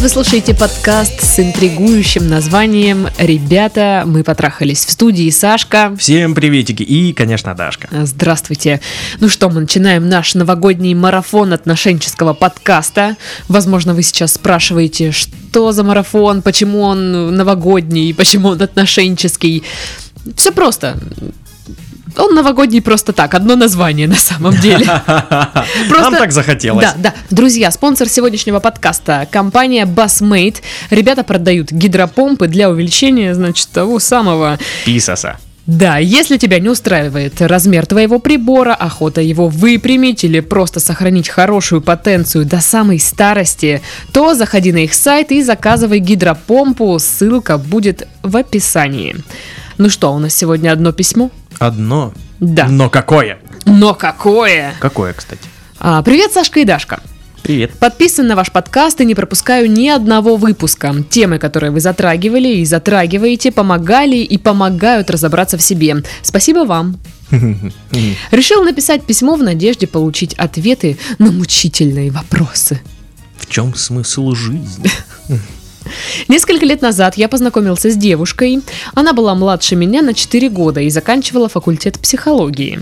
Вы слушаете подкаст с интригующим названием «Ребята, мы потрахались». В студии Сашка. Всем приветики и, конечно, Дашка. Здравствуйте. Ну что, мы начинаем наш новогодний марафон отношенческого подкаста. Возможно, вы сейчас спрашиваете, что за марафон, почему он новогодний, почему он отношенческий. Все просто. Он новогодний просто так, одно название на самом деле. Нам так захотелось. Да, да. Друзья, спонсор сегодняшнего подкаста – компания Bassmate. Ребята продают гидропомпы для увеличения, значит, того самого... Писаса. Да, если тебя не устраивает размер твоего прибора, охота его выпрямить или просто сохранить хорошую потенцию до самой старости, то заходи на их сайт и заказывай гидропомпу, ссылка будет в описании. Ну что, у нас сегодня одно письмо? Одно. Да. Но какое? Но какое? Какое, кстати? А, привет, Сашка и Дашка. Привет. Подписан на ваш подкаст и не пропускаю ни одного выпуска. Темы, которые вы затрагивали и затрагиваете, помогали и помогают разобраться в себе. Спасибо вам. Решил написать письмо в надежде получить ответы на мучительные вопросы. В чем смысл жизни? Несколько лет назад я познакомился с девушкой. Она была младше меня на 4 года и заканчивала факультет психологии.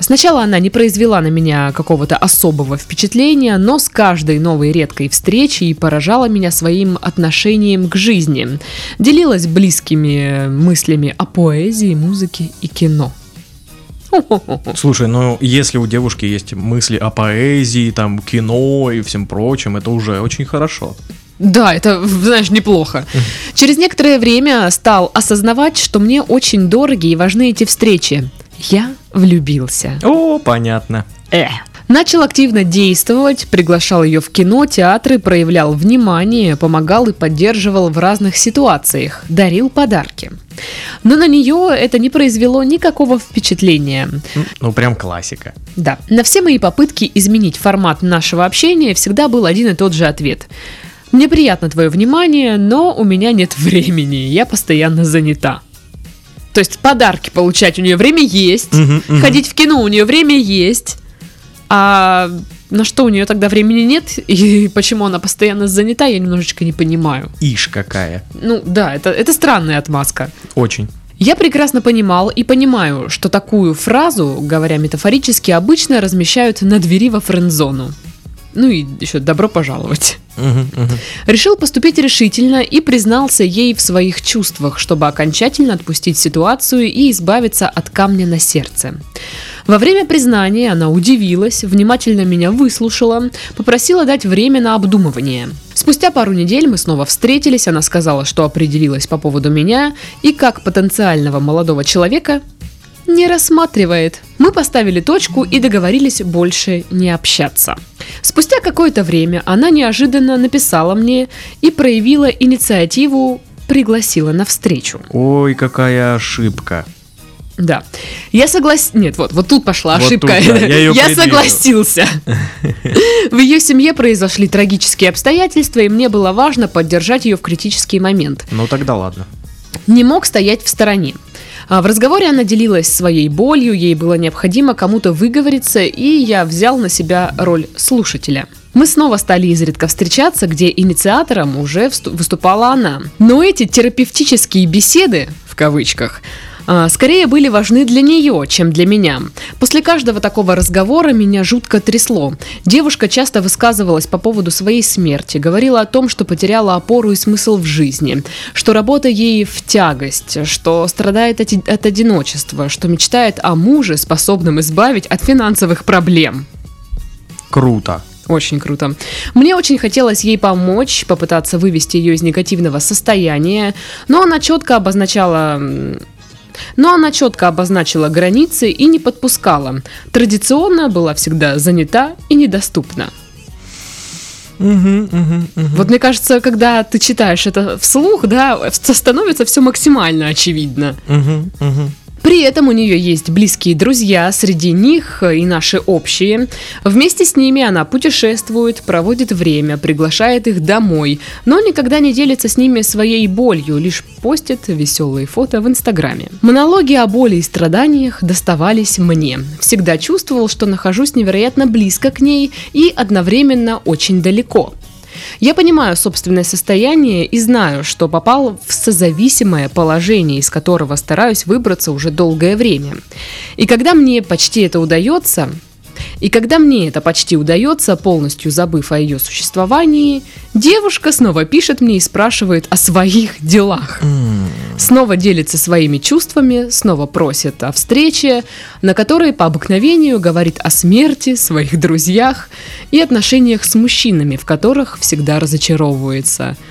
Сначала она не произвела на меня какого-то особого впечатления, но с каждой новой редкой встречей поражала меня своим отношением к жизни. Делилась близкими мыслями о поэзии, музыке и кино. Слушай, ну если у девушки есть мысли о поэзии, там, кино и всем прочем, это уже очень хорошо. Да, это, знаешь, неплохо. Через некоторое время стал осознавать, что мне очень дороги и важны эти встречи. Я влюбился. О, понятно. Э. Начал активно действовать, приглашал ее в кино, театры, проявлял внимание, помогал и поддерживал в разных ситуациях, дарил подарки. Но на нее это не произвело никакого впечатления. Ну, прям классика. Да. На все мои попытки изменить формат нашего общения всегда был один и тот же ответ. Мне приятно твое внимание, но у меня нет времени, я постоянно занята. То есть подарки получать у нее время есть, Мгм, мгм. ходить в кино у нее время есть, а на что у нее тогда времени нет и почему она постоянно занята, я немножечко не понимаю. Ишь какая. Ну да, это, это странная отмазка. Очень. Я прекрасно понимал и понимаю, что такую фразу, говоря метафорически, обычно размещают на двери во френд-зону. Ну и еще добро пожаловать. Мгм, мгм. Решил поступить решительно и признался ей в своих чувствах, чтобы окончательно отпустить ситуацию и избавиться от камня на сердце. Во время признания она удивилась, внимательно меня выслушала, попросила дать время на обдумывание. Спустя пару недель мы снова встретились, она сказала, что определилась по поводу меня и как потенциального молодого человека не рассматривает. Мы поставили точку и договорились больше не общаться. Спустя какое-то время она неожиданно написала мне и проявила инициативу, пригласила на встречу. Ой, какая ошибка. Да. Я согласился... Нет, вот, вот тут пошла Вот ошибка. тут, да, я её предвижу. согласился. В ее семье произошли трагические обстоятельства, и мне было важно поддержать ее в критический момент. Ну тогда ладно. не мог стоять в стороне. А В разговоре она делилась своей болью, ей было необходимо кому-то выговориться, и я взял на себя роль слушателя. Мы снова стали изредка встречаться, где инициатором уже выступала она. Но эти терапевтические беседы, в кавычках, скорее были важны для нее, чем для меня. После каждого такого разговора меня жутко трясло. Девушка часто высказывалась по поводу своей смерти, говорила о том, что потеряла опору и смысл в жизни, что работа ей в тягость, что страдает от, от одиночества, что мечтает о муже, способном избавить от финансовых проблем. Круто. Очень круто. Мне очень хотелось ей помочь, попытаться вывести ее из негативного состояния, но она четко обозначала... Но она четко обозначила границы и не подпускала. Традиционно была всегда занята и недоступна. Вот мне кажется, когда ты читаешь это вслух, да, становится все максимально очевидно. Мгм, мгм. При этом у нее есть близкие друзья, среди них э, и наши общие. Вместе с ними она путешествует, проводит время, приглашает их домой, но никогда не делится с ними своей болью, лишь постит веселые фото в Инстаграме. Монологи о боли и страданиях доставались мне. Всегда чувствовал, что нахожусь невероятно близко к ней и одновременно очень далеко. Я понимаю собственное состояние и знаю, что попал в созависимое положение, из которого стараюсь выбраться уже долгое время. И когда мне почти это удается, и когда мне это почти удается, полностью забыв о ее существовании, девушка снова пишет мне и спрашивает о своих делах. Снова делится своими чувствами, снова просит о встрече, на которой по обыкновению говорит о смерти, своих друзьях и отношениях с мужчинами, в которых всегда разочаровывается –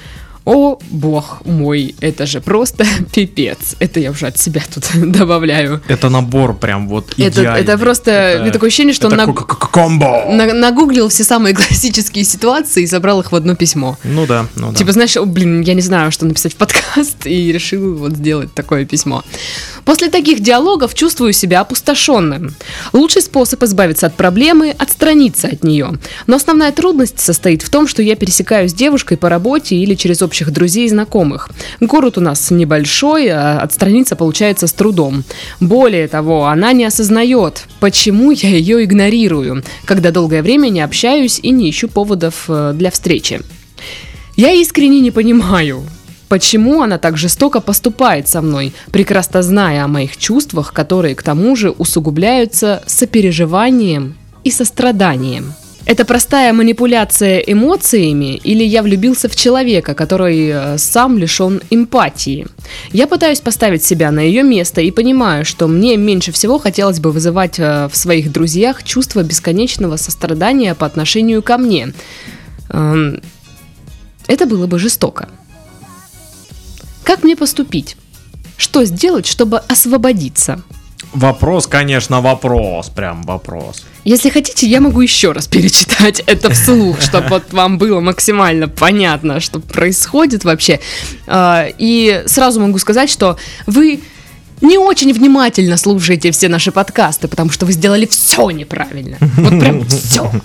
о, бог мой, это же просто пипец. Это я уже от себя тут добавляю. Это набор прям вот это, идеальный. это просто, это, такое ощущение, что он это на, комбо. на- нагуглил все самые классические ситуации и собрал их в одно письмо. Ну да, ну да. Типа, знаешь, о, блин, я не знаю, что написать в подкаст, и решил вот сделать такое письмо. После таких диалогов чувствую себя опустошенным. Лучший способ избавиться от проблемы – отстраниться от нее. Но основная трудность состоит в том, что я пересекаюсь с девушкой по работе или через общих друзей и знакомых. Город у нас небольшой, а отстраниться получается с трудом. Более того, она не осознает, почему я ее игнорирую, когда долгое время не общаюсь и не ищу поводов э, для встречи. Я искренне не понимаю, почему она так жестоко поступает со мной, прекрасно зная о моих чувствах, которые к тому же усугубляются сопереживанием и состраданием. Это простая манипуляция эмоциями или я влюбился в человека, который э, сам лишен эмпатии? Я пытаюсь поставить себя на ее место и понимаю, что мне меньше всего хотелось бы вызывать э, в своих друзьях чувство бесконечного сострадания по отношению ко мне. Эм, Это было бы жестоко. Как мне поступить? Что сделать, чтобы освободиться? Вопрос, конечно, вопрос. Прям вопрос. Если хотите, я могу еще раз перечитать это вслух, чтобы вот вам было максимально понятно, что происходит вообще. А, И сразу могу сказать, что вы не очень внимательно слушаете все наши подкасты, потому что вы сделали все неправильно. Вот прям все.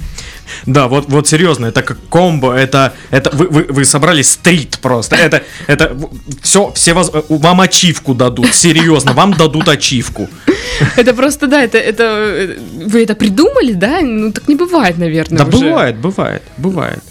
Да, вот, вот серьезно, это как комбо, это, это вы, вы, вы собрали стрит просто, это, это все, все воз- вам ачивку дадут, серьезно, вам дадут ачивку. Это просто, да, это, это вы это придумали, да? Ну так не бывает, наверное. Да уже. бывает, бывает, бывает.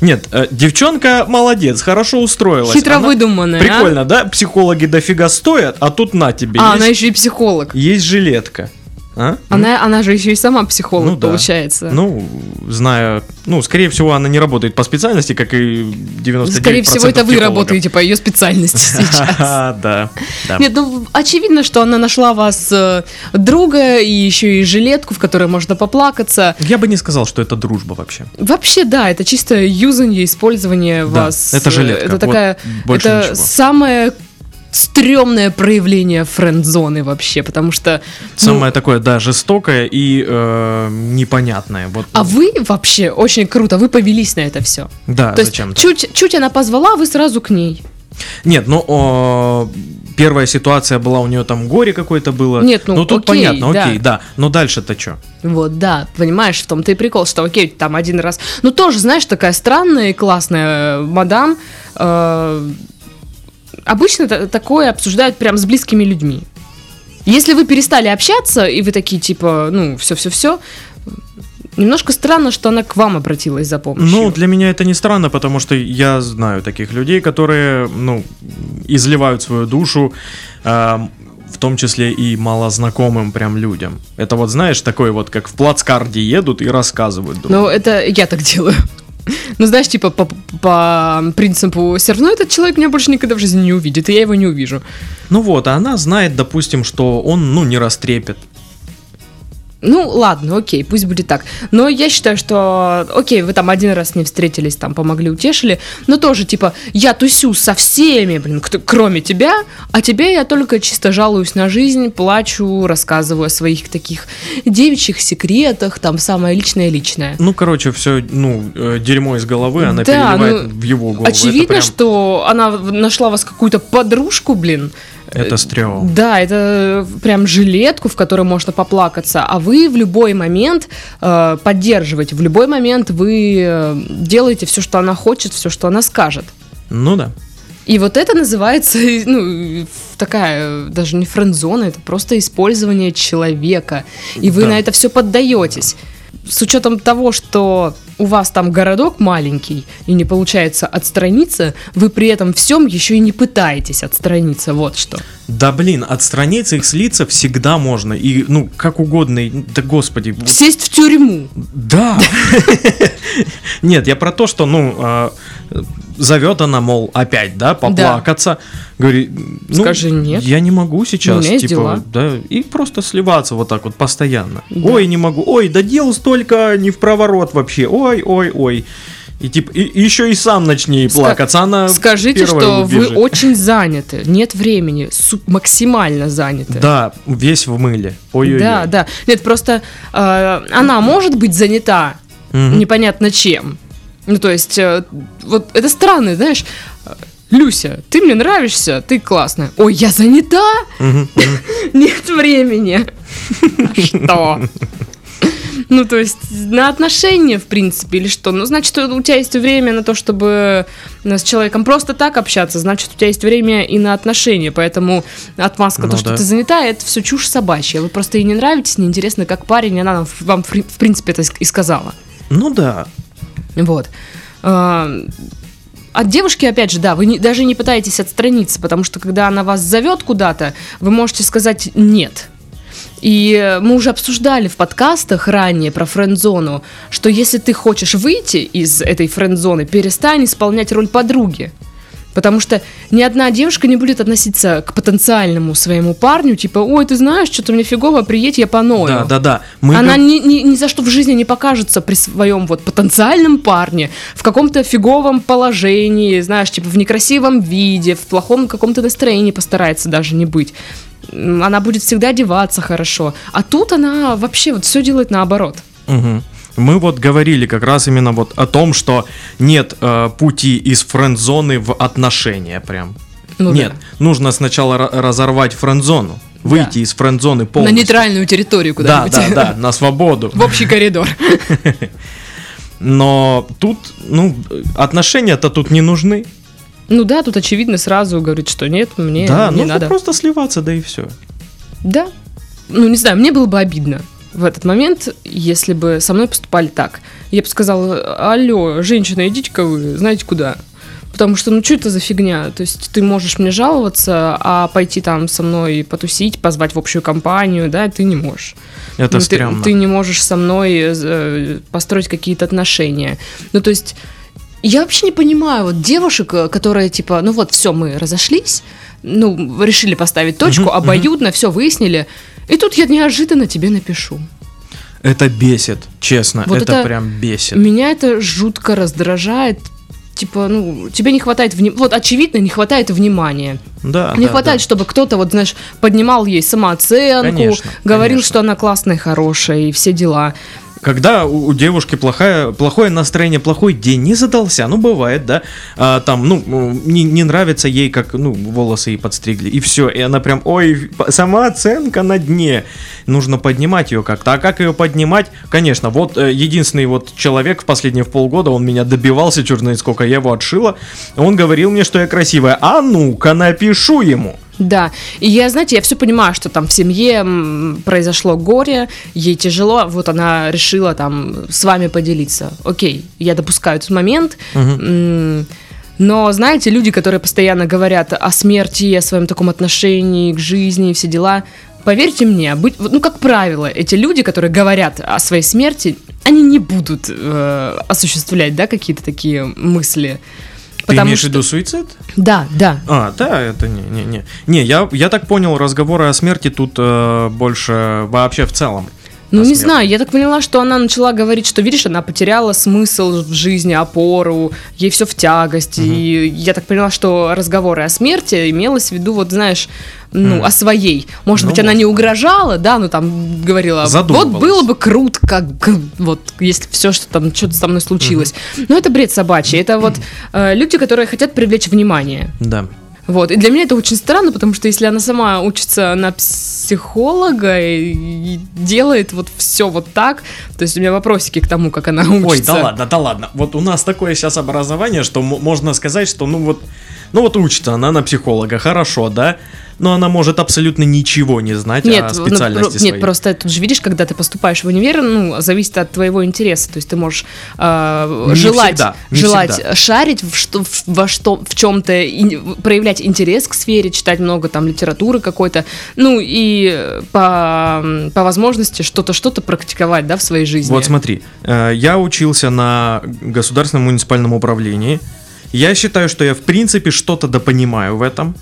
Нет, э, девчонка молодец, хорошо устроилась. Хитро Она- выдуманная, а? Прикольно, да? Психологи дофига стоят, а тут на тебе. А, есть, она еще и психолог. есть жилетка. А? Она, она же еще и сама психолог, Ну да. получается. Ну, зная, ну, скорее всего, она не работает по специальности, как и 99% Скорее всего, это вы психологов. работаете по ее специальности сейчас. Да. Нет, ну очевидно, что она нашла вас э, друга и еще и жилетку, в которой можно поплакаться. Я бы не сказал, что это дружба вообще. Вообще, да, это чисто юзанье, использование вас. это э, жилетка, Это такая, это самое стрёмное проявление френд-зоны вообще, потому что... ну, Самое такое, да, жестокое и э, непонятное. Вот, а вы вообще очень круто, вы повелись на это все. да, То есть зачем-то. чуть, чуть она позвала, вы сразу к ней. Нет, ну о, первая ситуация была, у нее там горе какое-то было. Нет, ну, тут окей, понятно, да. окей, да. Но дальше-то что? Вот, да, понимаешь, в том-то и прикол, что окей, там один раз. Ну, тоже, знаешь, такая странная и классная мадам. э, обычно та- такое обсуждают прям с близкими людьми. Если вы перестали общаться, и вы такие, типа, ну, все-все-все, немножко странно, что она к вам обратилась за помощью. Ну, для меня это не странно, потому что я знаю таких людей, которые, ну, изливают свою душу, эм, в том числе и малознакомым прям людям. Это вот, знаешь, такой вот, как в плацкарде едут и рассказывают. друг Ну, это я так делаю. Ну, знаешь, типа по, по принципу, все равно этот человек меня больше никогда в жизни не увидит, и я его не увижу. Ну вот, а она знает, допустим, что он, ну, не растрепет. Ну, ладно, окей, пусть будет так. Но я считаю, что, окей, вы там один раз не встретились, там помогли, утешили, но тоже, типа, я тусю со всеми, блин, кто- кроме тебя, а тебе я только чисто жалуюсь на жизнь, плачу, рассказываю о своих таких девичьих секретах, там, самое личное-личное. Ну, короче, все, ну, э, дерьмо из головы она Да, переливает ну, в его голову. Очевидно, прям- что она нашла вас какую-то подружку, блин. Это стрём. Да, это прям жилетку, в которой можно поплакаться, а вы в любой момент э, поддерживаете, в любой момент вы э, делаете все, что она хочет, все, что она скажет. Ну да. И вот это называется, ну, такая, даже не френд-зона, это просто использование человека. И вы Да. на это все поддаетесь. С учетом того, что у вас там городок маленький и не получается отстраниться, вы при этом всем еще и не пытаетесь отстраниться, вот что. Да блин, отстраниться их слиться всегда можно. И, ну, как угодно. и- Да господи. Сесть в тюрьму. Да. Нет, я про то, что, ну, а, зовет она, мол, опять, да, поплакаться. Говорит, ну, Скажи нет. Я не могу сейчас, У меня есть типа, дела. да, и просто сливаться вот так вот постоянно. Да. Ой, не могу, ой, да дел столько, не в проворот вообще, ой, ой, ой. И типа, и, и еще и сам начни Ска- плакаться, она Скажите, что вы убежит. очень заняты, нет времени, максимально заняты. Да, весь в мыле. Ой-ой-ой. Да, да. Нет, просто э, она может быть занята Мгм. непонятно чем. Ну, то есть, э, вот это странно, знаешь. Люся, ты мне нравишься, ты классная. Ой, я занята, нет времени. Что? Ну, то есть, на отношения, в принципе, или что? Ну, значит, у тебя есть время на то, чтобы э, с человеком просто так общаться, значит, у тебя есть время и на отношения, поэтому отмазка, Ну то, что да. ты занята, это все чушь собачья. Вы просто ей не нравитесь, неинтересно, как парень, и она вам, в принципе, это и сказала. Ну да. Вот. От девушки, опять же, да, вы не- даже не пытаетесь отстраниться, потому что когда она вас зовет куда-то, вы можете сказать нет. И мы уже обсуждали в подкастах ранее про френд-зону, что если ты хочешь выйти из этой френд-зоны, перестань исполнять роль подруги. Потому что ни одна девушка не будет относиться к потенциальному своему парню, типа, ой, ты знаешь, что-то мне фигово, приедь, я поною. Да, да, да. Мы Она гов- ни, ни, ни за что в жизни не покажется при своем вот потенциальном парне в каком-то фиговом положении, знаешь, типа в некрасивом виде, в плохом каком-то настроении постарается даже не быть. Она будет всегда одеваться хорошо. А тут она вообще вот все делает наоборот. Мгм. Мы вот говорили как раз именно вот о том, что нет э, пути из френд-зоны в отношения прям. Ну нет, нужно сначала ра- разорвать френд-зону, выйти из френд-зоны На полностью. нейтральную территорию Да, куда-нибудь. да, да, на свободу. В общий коридор. Но тут, ну, отношения-то тут не нужны. Ну да, тут очевидно сразу говорит, что нет, мне да, не нужно надо. просто сливаться, да и все. Да. Ну, не знаю, мне было бы обидно в этот момент, если бы со мной поступали так. Я бы сказала, алло, женщина, идите-ка вы, знаете куда? Потому что, ну, что это за фигня? То есть ты можешь мне жаловаться, а пойти там со мной потусить, позвать в общую компанию, да, ты не можешь. Это Ну, ты, стрёмно. ты не можешь со мной э, построить какие-то отношения. Ну, то есть, я вообще не понимаю вот девушек, э, которые типа, ну вот, все, мы разошлись, ну, решили поставить точку, мгм. обоюдно, все выяснили, и тут я неожиданно тебе напишу. Это бесит, честно, Вот это, это прям бесит. Меня это жутко раздражает. Типа, ну, тебе не хватает внимания. Вот, очевидно, не хватает внимания. Да, не да, хватает, да. чтобы кто-то, вот, знаешь, поднимал ей самооценку, Конечно, говорил, конечно. что она классная, хорошая и все дела. Когда у, у девушки плохая, плохое настроение, плохой день не задался, ну бывает, да, а, там, ну, не, не нравится ей, как, ну, волосы ей подстригли, и все, и она прям, ой, самооценка на дне, нужно поднимать ее как-то, а как ее поднимать, конечно, вот э, единственный вот человек в последние полгода, он меня добивался, черт сколько, я его отшила, он говорил мне, что я красивая, а ну-ка напишу ему. Да, и я, знаете, я все понимаю, что там в семье произошло горе, ей тяжело, вот она решила там с вами поделиться. Окей, я допускаю этот момент. Но, знаете, люди, которые постоянно говорят о смерти, о своем таком отношении к жизни и все дела, поверьте мне, быть, ну, как правило, эти люди, которые говорят о своей смерти, они не будут э, осуществлять, да, какие-то такие мысли. Ты имеешь в виду суицид? Да, да, А, да, это не, не, не. Не, я, я так понял, разговоры о смерти тут э, больше вообще в целом. Ну, не знаю, я так поняла, что она начала говорить, что, видишь, она потеряла смысл в жизни, опору, ей все в тягость. И я так поняла, что разговоры о смерти имелось в виду, вот, знаешь, ну, М. о своей. Может Ну, быть, она не может угрожала, да, ну, там, говорила, вот было бы круто, как, вот, если все, что там, что-то со мной случилось. Но это бред собачий. Это вот э, люди, которые хотят привлечь внимание. Да. Вот. И для меня это очень странно, потому что если она сама учится на психолога и, делает вот все вот так, то есть у меня вопросики к тому, как она учится. Ой, да ладно, да ладно. Вот у нас такое сейчас образование, что можно сказать, что ну вот Ну вот учится она на психолога, хорошо, да? Но она может абсолютно ничего не знать Нет, о ну, специальности про- своей. нет, просто тут же видишь, когда ты поступаешь в универ, ну, зависит от твоего интереса. То есть ты можешь э, Не желать, всегда, не желать всегда. шарить в что, в- во что, в чем-то, проявлять интерес к сфере, читать много там литературы какой-то, ну и по, по возможности что-то, что-то практиковать, да, в своей жизни. Вот смотри, э, я учился на государственном муниципальном управлении. Я считаю, что я в принципе что-то допонимаю в этом.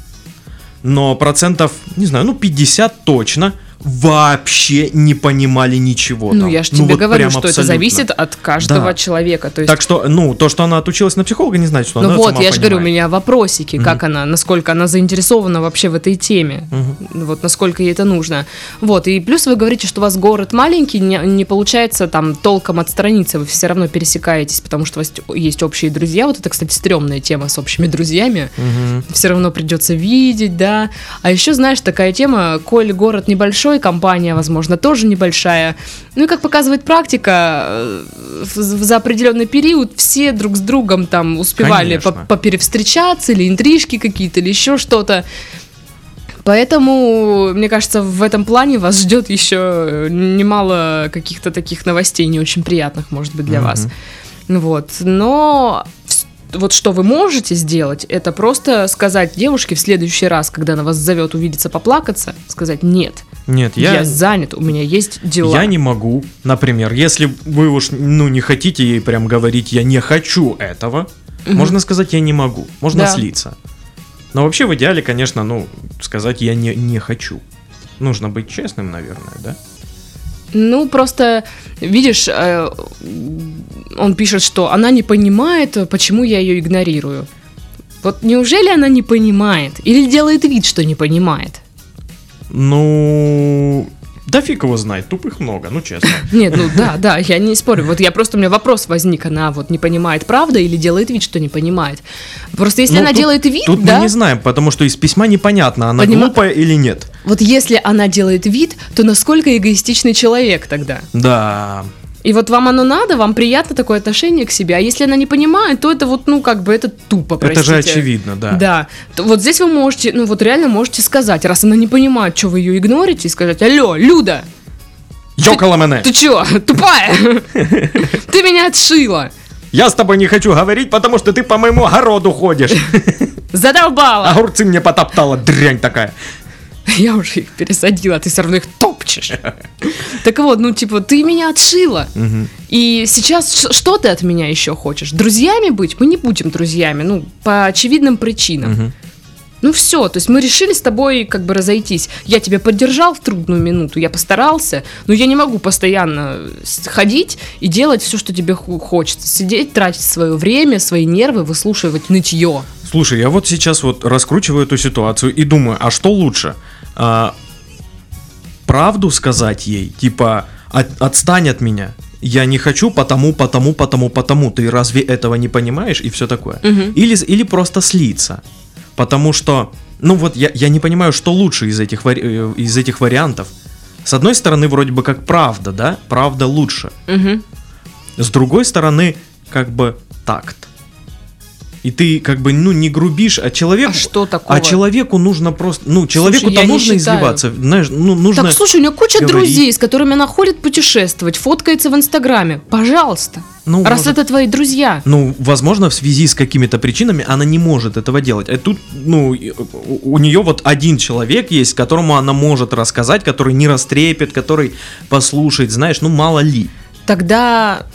Но процентов, не знаю, ну 50 точно вообще не понимали ничего. Ну, там. я же тебе вот говорю, что это абсолютно. зависит от каждого Да. человека. То есть Так что, ну, то, что она отучилась на психолога, не значит, что Ну она вот, сама я же говорю, у меня вопросики, как она, насколько она заинтересована вообще в этой теме, вот насколько ей это нужно. Вот, и плюс вы говорите, что у вас город маленький, не, не получается там толком отстраниться, вы все равно пересекаетесь, потому что у вас есть общие друзья. Вот это, кстати, стрёмная тема с общими друзьями. Все равно придется видеть, да. А еще, знаешь, такая тема, коль город небольшой, компания, возможно, тоже небольшая. Ну и как показывает практика, э, за определенный период все друг с другом там успевали по- поперевстречаться, или интрижки какие-то, или еще что-то. Поэтому, мне кажется, в этом плане вас ждет еще немало каких-то таких новостей, не очень приятных, может быть, для Мгм. вас. Вот. Но вот что вы можете сделать, это просто сказать девушке в следующий раз, когда она вас зовет увидеться, поплакаться, сказать нет, Нет, я, я, занят, у меня есть дела. я не могу, например, если вы уж, ну, не хотите ей прям говорить, я не хочу этого, Мгм. можно сказать, я не могу, можно Да. слиться. Но вообще в идеале, конечно, ну, сказать я не, не хочу. Нужно быть честным, наверное, да? Ну, просто, видишь, э, он пишет, что она не понимает, почему я ее игнорирую. Вот неужели она не понимает? Или делает вид, что не понимает? Ну, да фиг его знает, тупых много, ну честно. Нет, ну да, да, я не спорю. Вот я просто, у меня вопрос возник, она вот не понимает, правда, или делает вид, что не понимает. Просто если Ну, она тут- делает вид, Тут да, мы не знаем, потому что из письма непонятно, она Понима- глупая или нет. Вот если она делает вид, то насколько эгоистичный человек тогда? Да, И вот вам оно надо, вам приятно такое отношение к себе, а если она не понимает, то это вот, ну, как бы это тупо, это же простите. очевидно, да. Да. То вот здесь вы можете, ну вот реально можете сказать, раз она не понимает, что вы ее игнорите, и сказать, алло, Люда, Ёкала мене! ты чё, тупая? Ты меня отшила, Я с тобой не хочу говорить, потому что ты по моему огороду ходишь. задолбала. Огурцы мне потоптала, дрянь такая. Я уже их пересадила, а ты все равно их топчешь. Так вот, ну типа, ты меня отшила. И сейчас что ты от меня еще хочешь? Друзьями быть? Мы не будем друзьями, ну, по очевидным причинам. Ну все, то есть мы решили с тобой как бы разойтись. Я тебя поддержал в трудную минуту, я постарался, но я не могу постоянно с- ходить и делать все, что тебе хочется. Сидеть, тратить свое время, свои нервы, выслушивать нытье. Слушай, я вот сейчас вот раскручиваю эту ситуацию и думаю, а что лучше? А, правду сказать ей, типа, «От- отстань от меня. Я не хочу потому, потому, потому, потому. Ты разве этого не понимаешь? И все такое. Мгм. Или, или просто слиться. Потому что, ну вот я, я не понимаю, что лучше из этих, э, из этих вариантов. С одной стороны, вроде бы как правда, да? Правда лучше. Мгм. С другой стороны, как бы такт. И ты как бы, ну, не грубишь, а человек... А что такого? А человеку нужно просто... Ну, человеку-то считаю. изливаться. Знаешь, ну, нужно... Так, слушай, у нее куча говорить. друзей, с которыми она ходит путешествовать, фоткается в Инстаграме. Пожалуйста. Ну, раз может- это твои друзья. Ну, возможно, в связи с какими-то причинами она не может этого делать. А тут, ну, у нее вот один человек есть, которому она может рассказать, который не растрепет, который послушает, знаешь, ну, мало ли. Тогда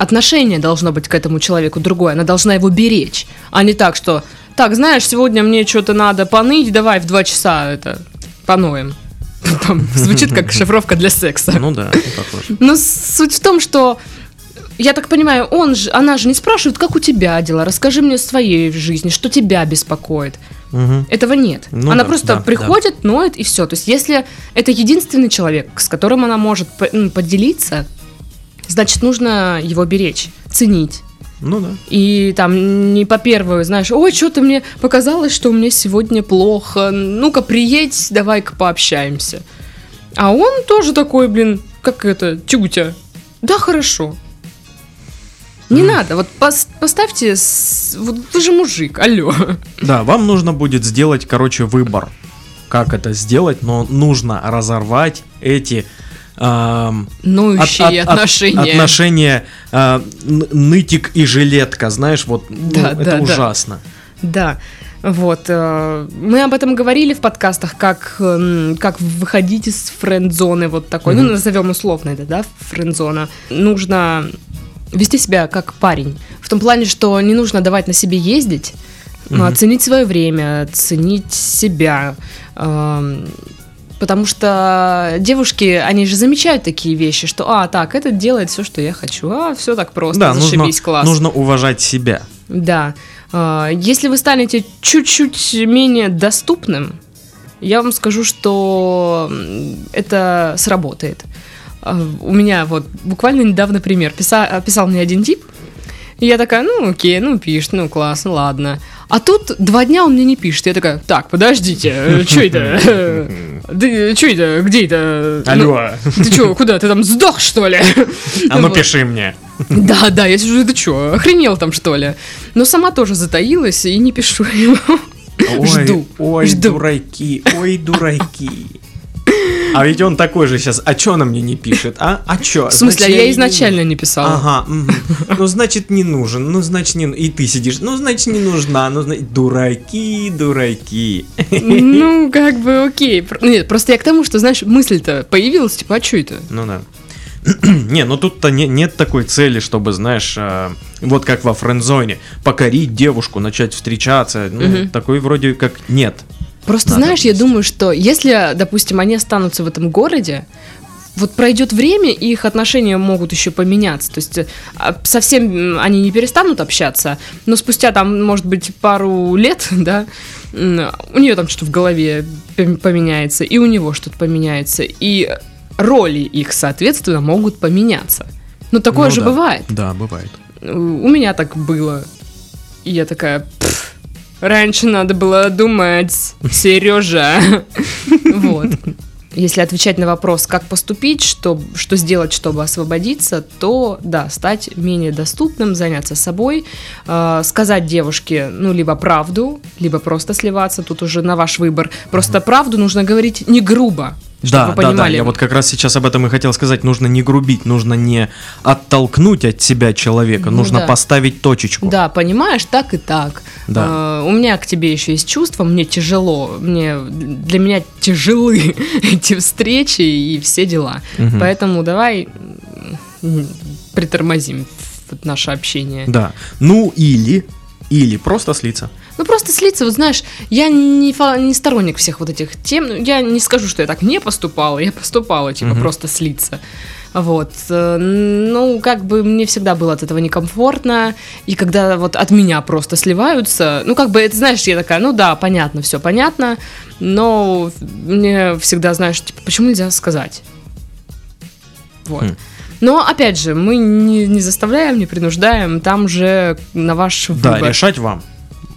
отношение должно быть к этому человеку другое. Она должна его беречь, а не так, что так, знаешь, сегодня мне что-то надо поныть, давай в два часа это поноем. Там Звучит как шифровка для секса. Ну да, похоже. Но суть в том, что я так понимаю, он же, она же не спрашивает, как у тебя дела, расскажи мне о своей жизни, что тебя беспокоит. Мгм. Этого нет. Ну она да, просто да, приходит, ноет и все. То есть, если это единственный человек, с которым она может ну, поделиться, значит, нужно его беречь, ценить. Ну да. И там не по первую, знаешь, ой, что-то мне показалось, что мне сегодня плохо. Ну-ка, приедь, давай-ка пообщаемся. А он тоже такой, блин, как это, тютя. Да, хорошо. Не надо, вот пос- поставьте, с- вот вы же мужик, алло. Да, вам нужно будет сделать, короче, выбор. Как это сделать, но нужно разорвать эти ам, Ноющие от- от- от- отношения. отношения н- нытик и жилетка, знаешь, вот ну, Да, это да, да. ужасно. Да. Вот, э, мы об этом говорили в подкастах, как, м, как выходить из френд-зоны вот такой, ну, Мгм. назовем условно это, да, френд-зона. Нужно вести себя как парень. В том плане, что не нужно давать на себе ездить, но Мгм. оценить свое время, оценить себя. эм, Потому что девушки, они же замечают такие вещи, что, а, так, этот делает все, что я хочу, а, все так просто, да, нужно, зашибись, класс. нужно уважать себя. Да. А, Если вы станете чуть-чуть менее доступным, я вам скажу, что это сработает. А, У меня вот буквально недавно пример. Писа- писал мне один тип, и я такая, ну окей, ну пишет, ну класс, ну ладно. А тут два дня он мне не пишет. Я такая, так, подождите, что это? Что это? Где это? Ну, Алло, Ты что, куда? Ты там сдох, что ли? а ну пиши мне. Да, да, я сижу, ты что, охренел там, что ли? Но сама тоже затаилась и не пишу ему. Ой, Жду, ой, жду. дураки, ой, дураки. А ведь он такой же сейчас, а чё она мне не пишет, а? А чё? В смысле, Значит, я ей изначально нужен. не писала. Ага, ну значит не нужен, ну значит не... И ты сидишь, ну значит не нужна, ну значит... Дураки, дураки. Ну, как бы окей. Про- Нет, просто я к тому, что, знаешь, мысль-то появилась, типа, а что это? Ну да. Не, ну тут-то не- нет такой цели, чтобы, знаешь, э, вот как во френдзоне, покорить девушку, начать встречаться. Ну, Мгм. такой вроде как нет. Просто, Надо знаешь, я вместе. думаю, что если, допустим, они останутся в этом городе, вот пройдет время, и их отношения могут еще поменяться. То есть а, совсем они не перестанут общаться, но спустя там, может быть, пару лет, да, у нее там что-то в голове пом- поменяется, и у него что-то поменяется, и роли их, соответственно, могут поменяться. Ну, такое Ну же да. бывает. Да, бывает. У меня так было. И я такая, «Пф, раньше надо было думать, Сережа. Вот. Если отвечать на вопрос, как поступить, что, что сделать, чтобы освободиться, то да, стать менее доступным, заняться собой, э, сказать девушке, ну, либо правду, либо просто сливаться, тут уже на ваш выбор. Просто правду нужно говорить не грубо, чтобы Да, вы да, да, понимали. я вот как раз сейчас об этом и хотел сказать. Нужно не грубить, нужно не оттолкнуть от себя человека, Ну нужно да. поставить точечку. Да, понимаешь, так и так. Да. А, у меня к тебе еще есть чувства, мне тяжело, мне для меня тяжелы эти встречи и все дела. Мгм. Поэтому давай притормозим наше общение. Да. Ну или, или просто слиться. Ну просто слиться, вот знаешь, я не, не сторонник всех вот этих тем, ну, я не скажу, что я так не поступала, я поступала, типа Мгм. просто слиться. Вот, э, ну, как бы мне всегда было от этого некомфортно, и когда вот от меня просто сливаются, ну, как бы, это, знаешь, я такая, ну да, понятно, все понятно, но мне всегда, знаешь, типа, почему нельзя сказать? Вот. Хм. Но, опять же, мы не, не заставляем, не принуждаем, там же на ваш Да, выбор. решать вам.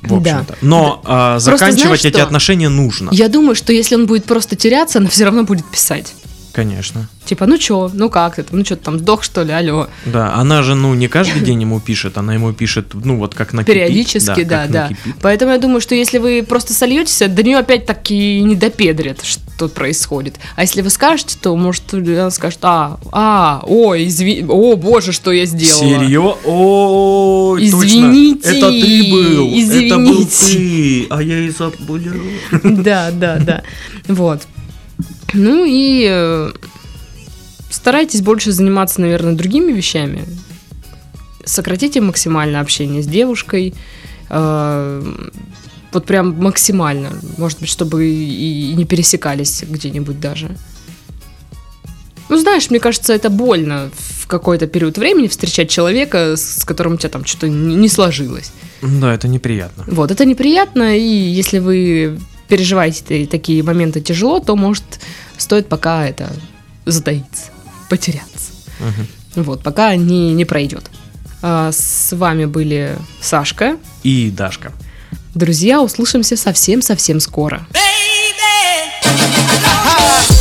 В Да. общем-то. Но а, Просто заканчивать знаешь эти что? отношения нужно. Я думаю, что если он будет просто теряться, она все равно будет писать. Конечно. Типа, ну чё, ну как ты там, ну что ты там сдох, что ли, алло. Да, она же, ну, не каждый день ему пишет, она ему пишет, ну, вот как накипит. Периодически, да, да. накипит. Поэтому я думаю, что если вы просто сольетесь, до нее опять таки не допедрит, что происходит. А если вы скажете, то может она скажет, а, а, ой, изви... о боже, что я сделала. Серьезно? Ой, Извините, точно. Это ты был. Это был извините. ты. А я и забыл. Да, да, да. Вот. Ну и э, старайтесь больше заниматься, наверное, другими вещами. Сократите максимально общение с девушкой. э, Вот прям максимально. Может быть, чтобы и не пересекались где-нибудь даже. Ну, знаешь, мне кажется, это больно в какой-то период времени встречать человека, с которым у тебя там что-то не сложилось. Да, это неприятно. Вот, это неприятно, и если вы переживаете та- такие моменты тяжело, то, может, стоит пока это затаиться, потеряться. Мгм. Вот, пока не, не пройдет. А, с вами были Сашка. И Дашка. Друзья, услышимся совсем-совсем скоро. Baby, I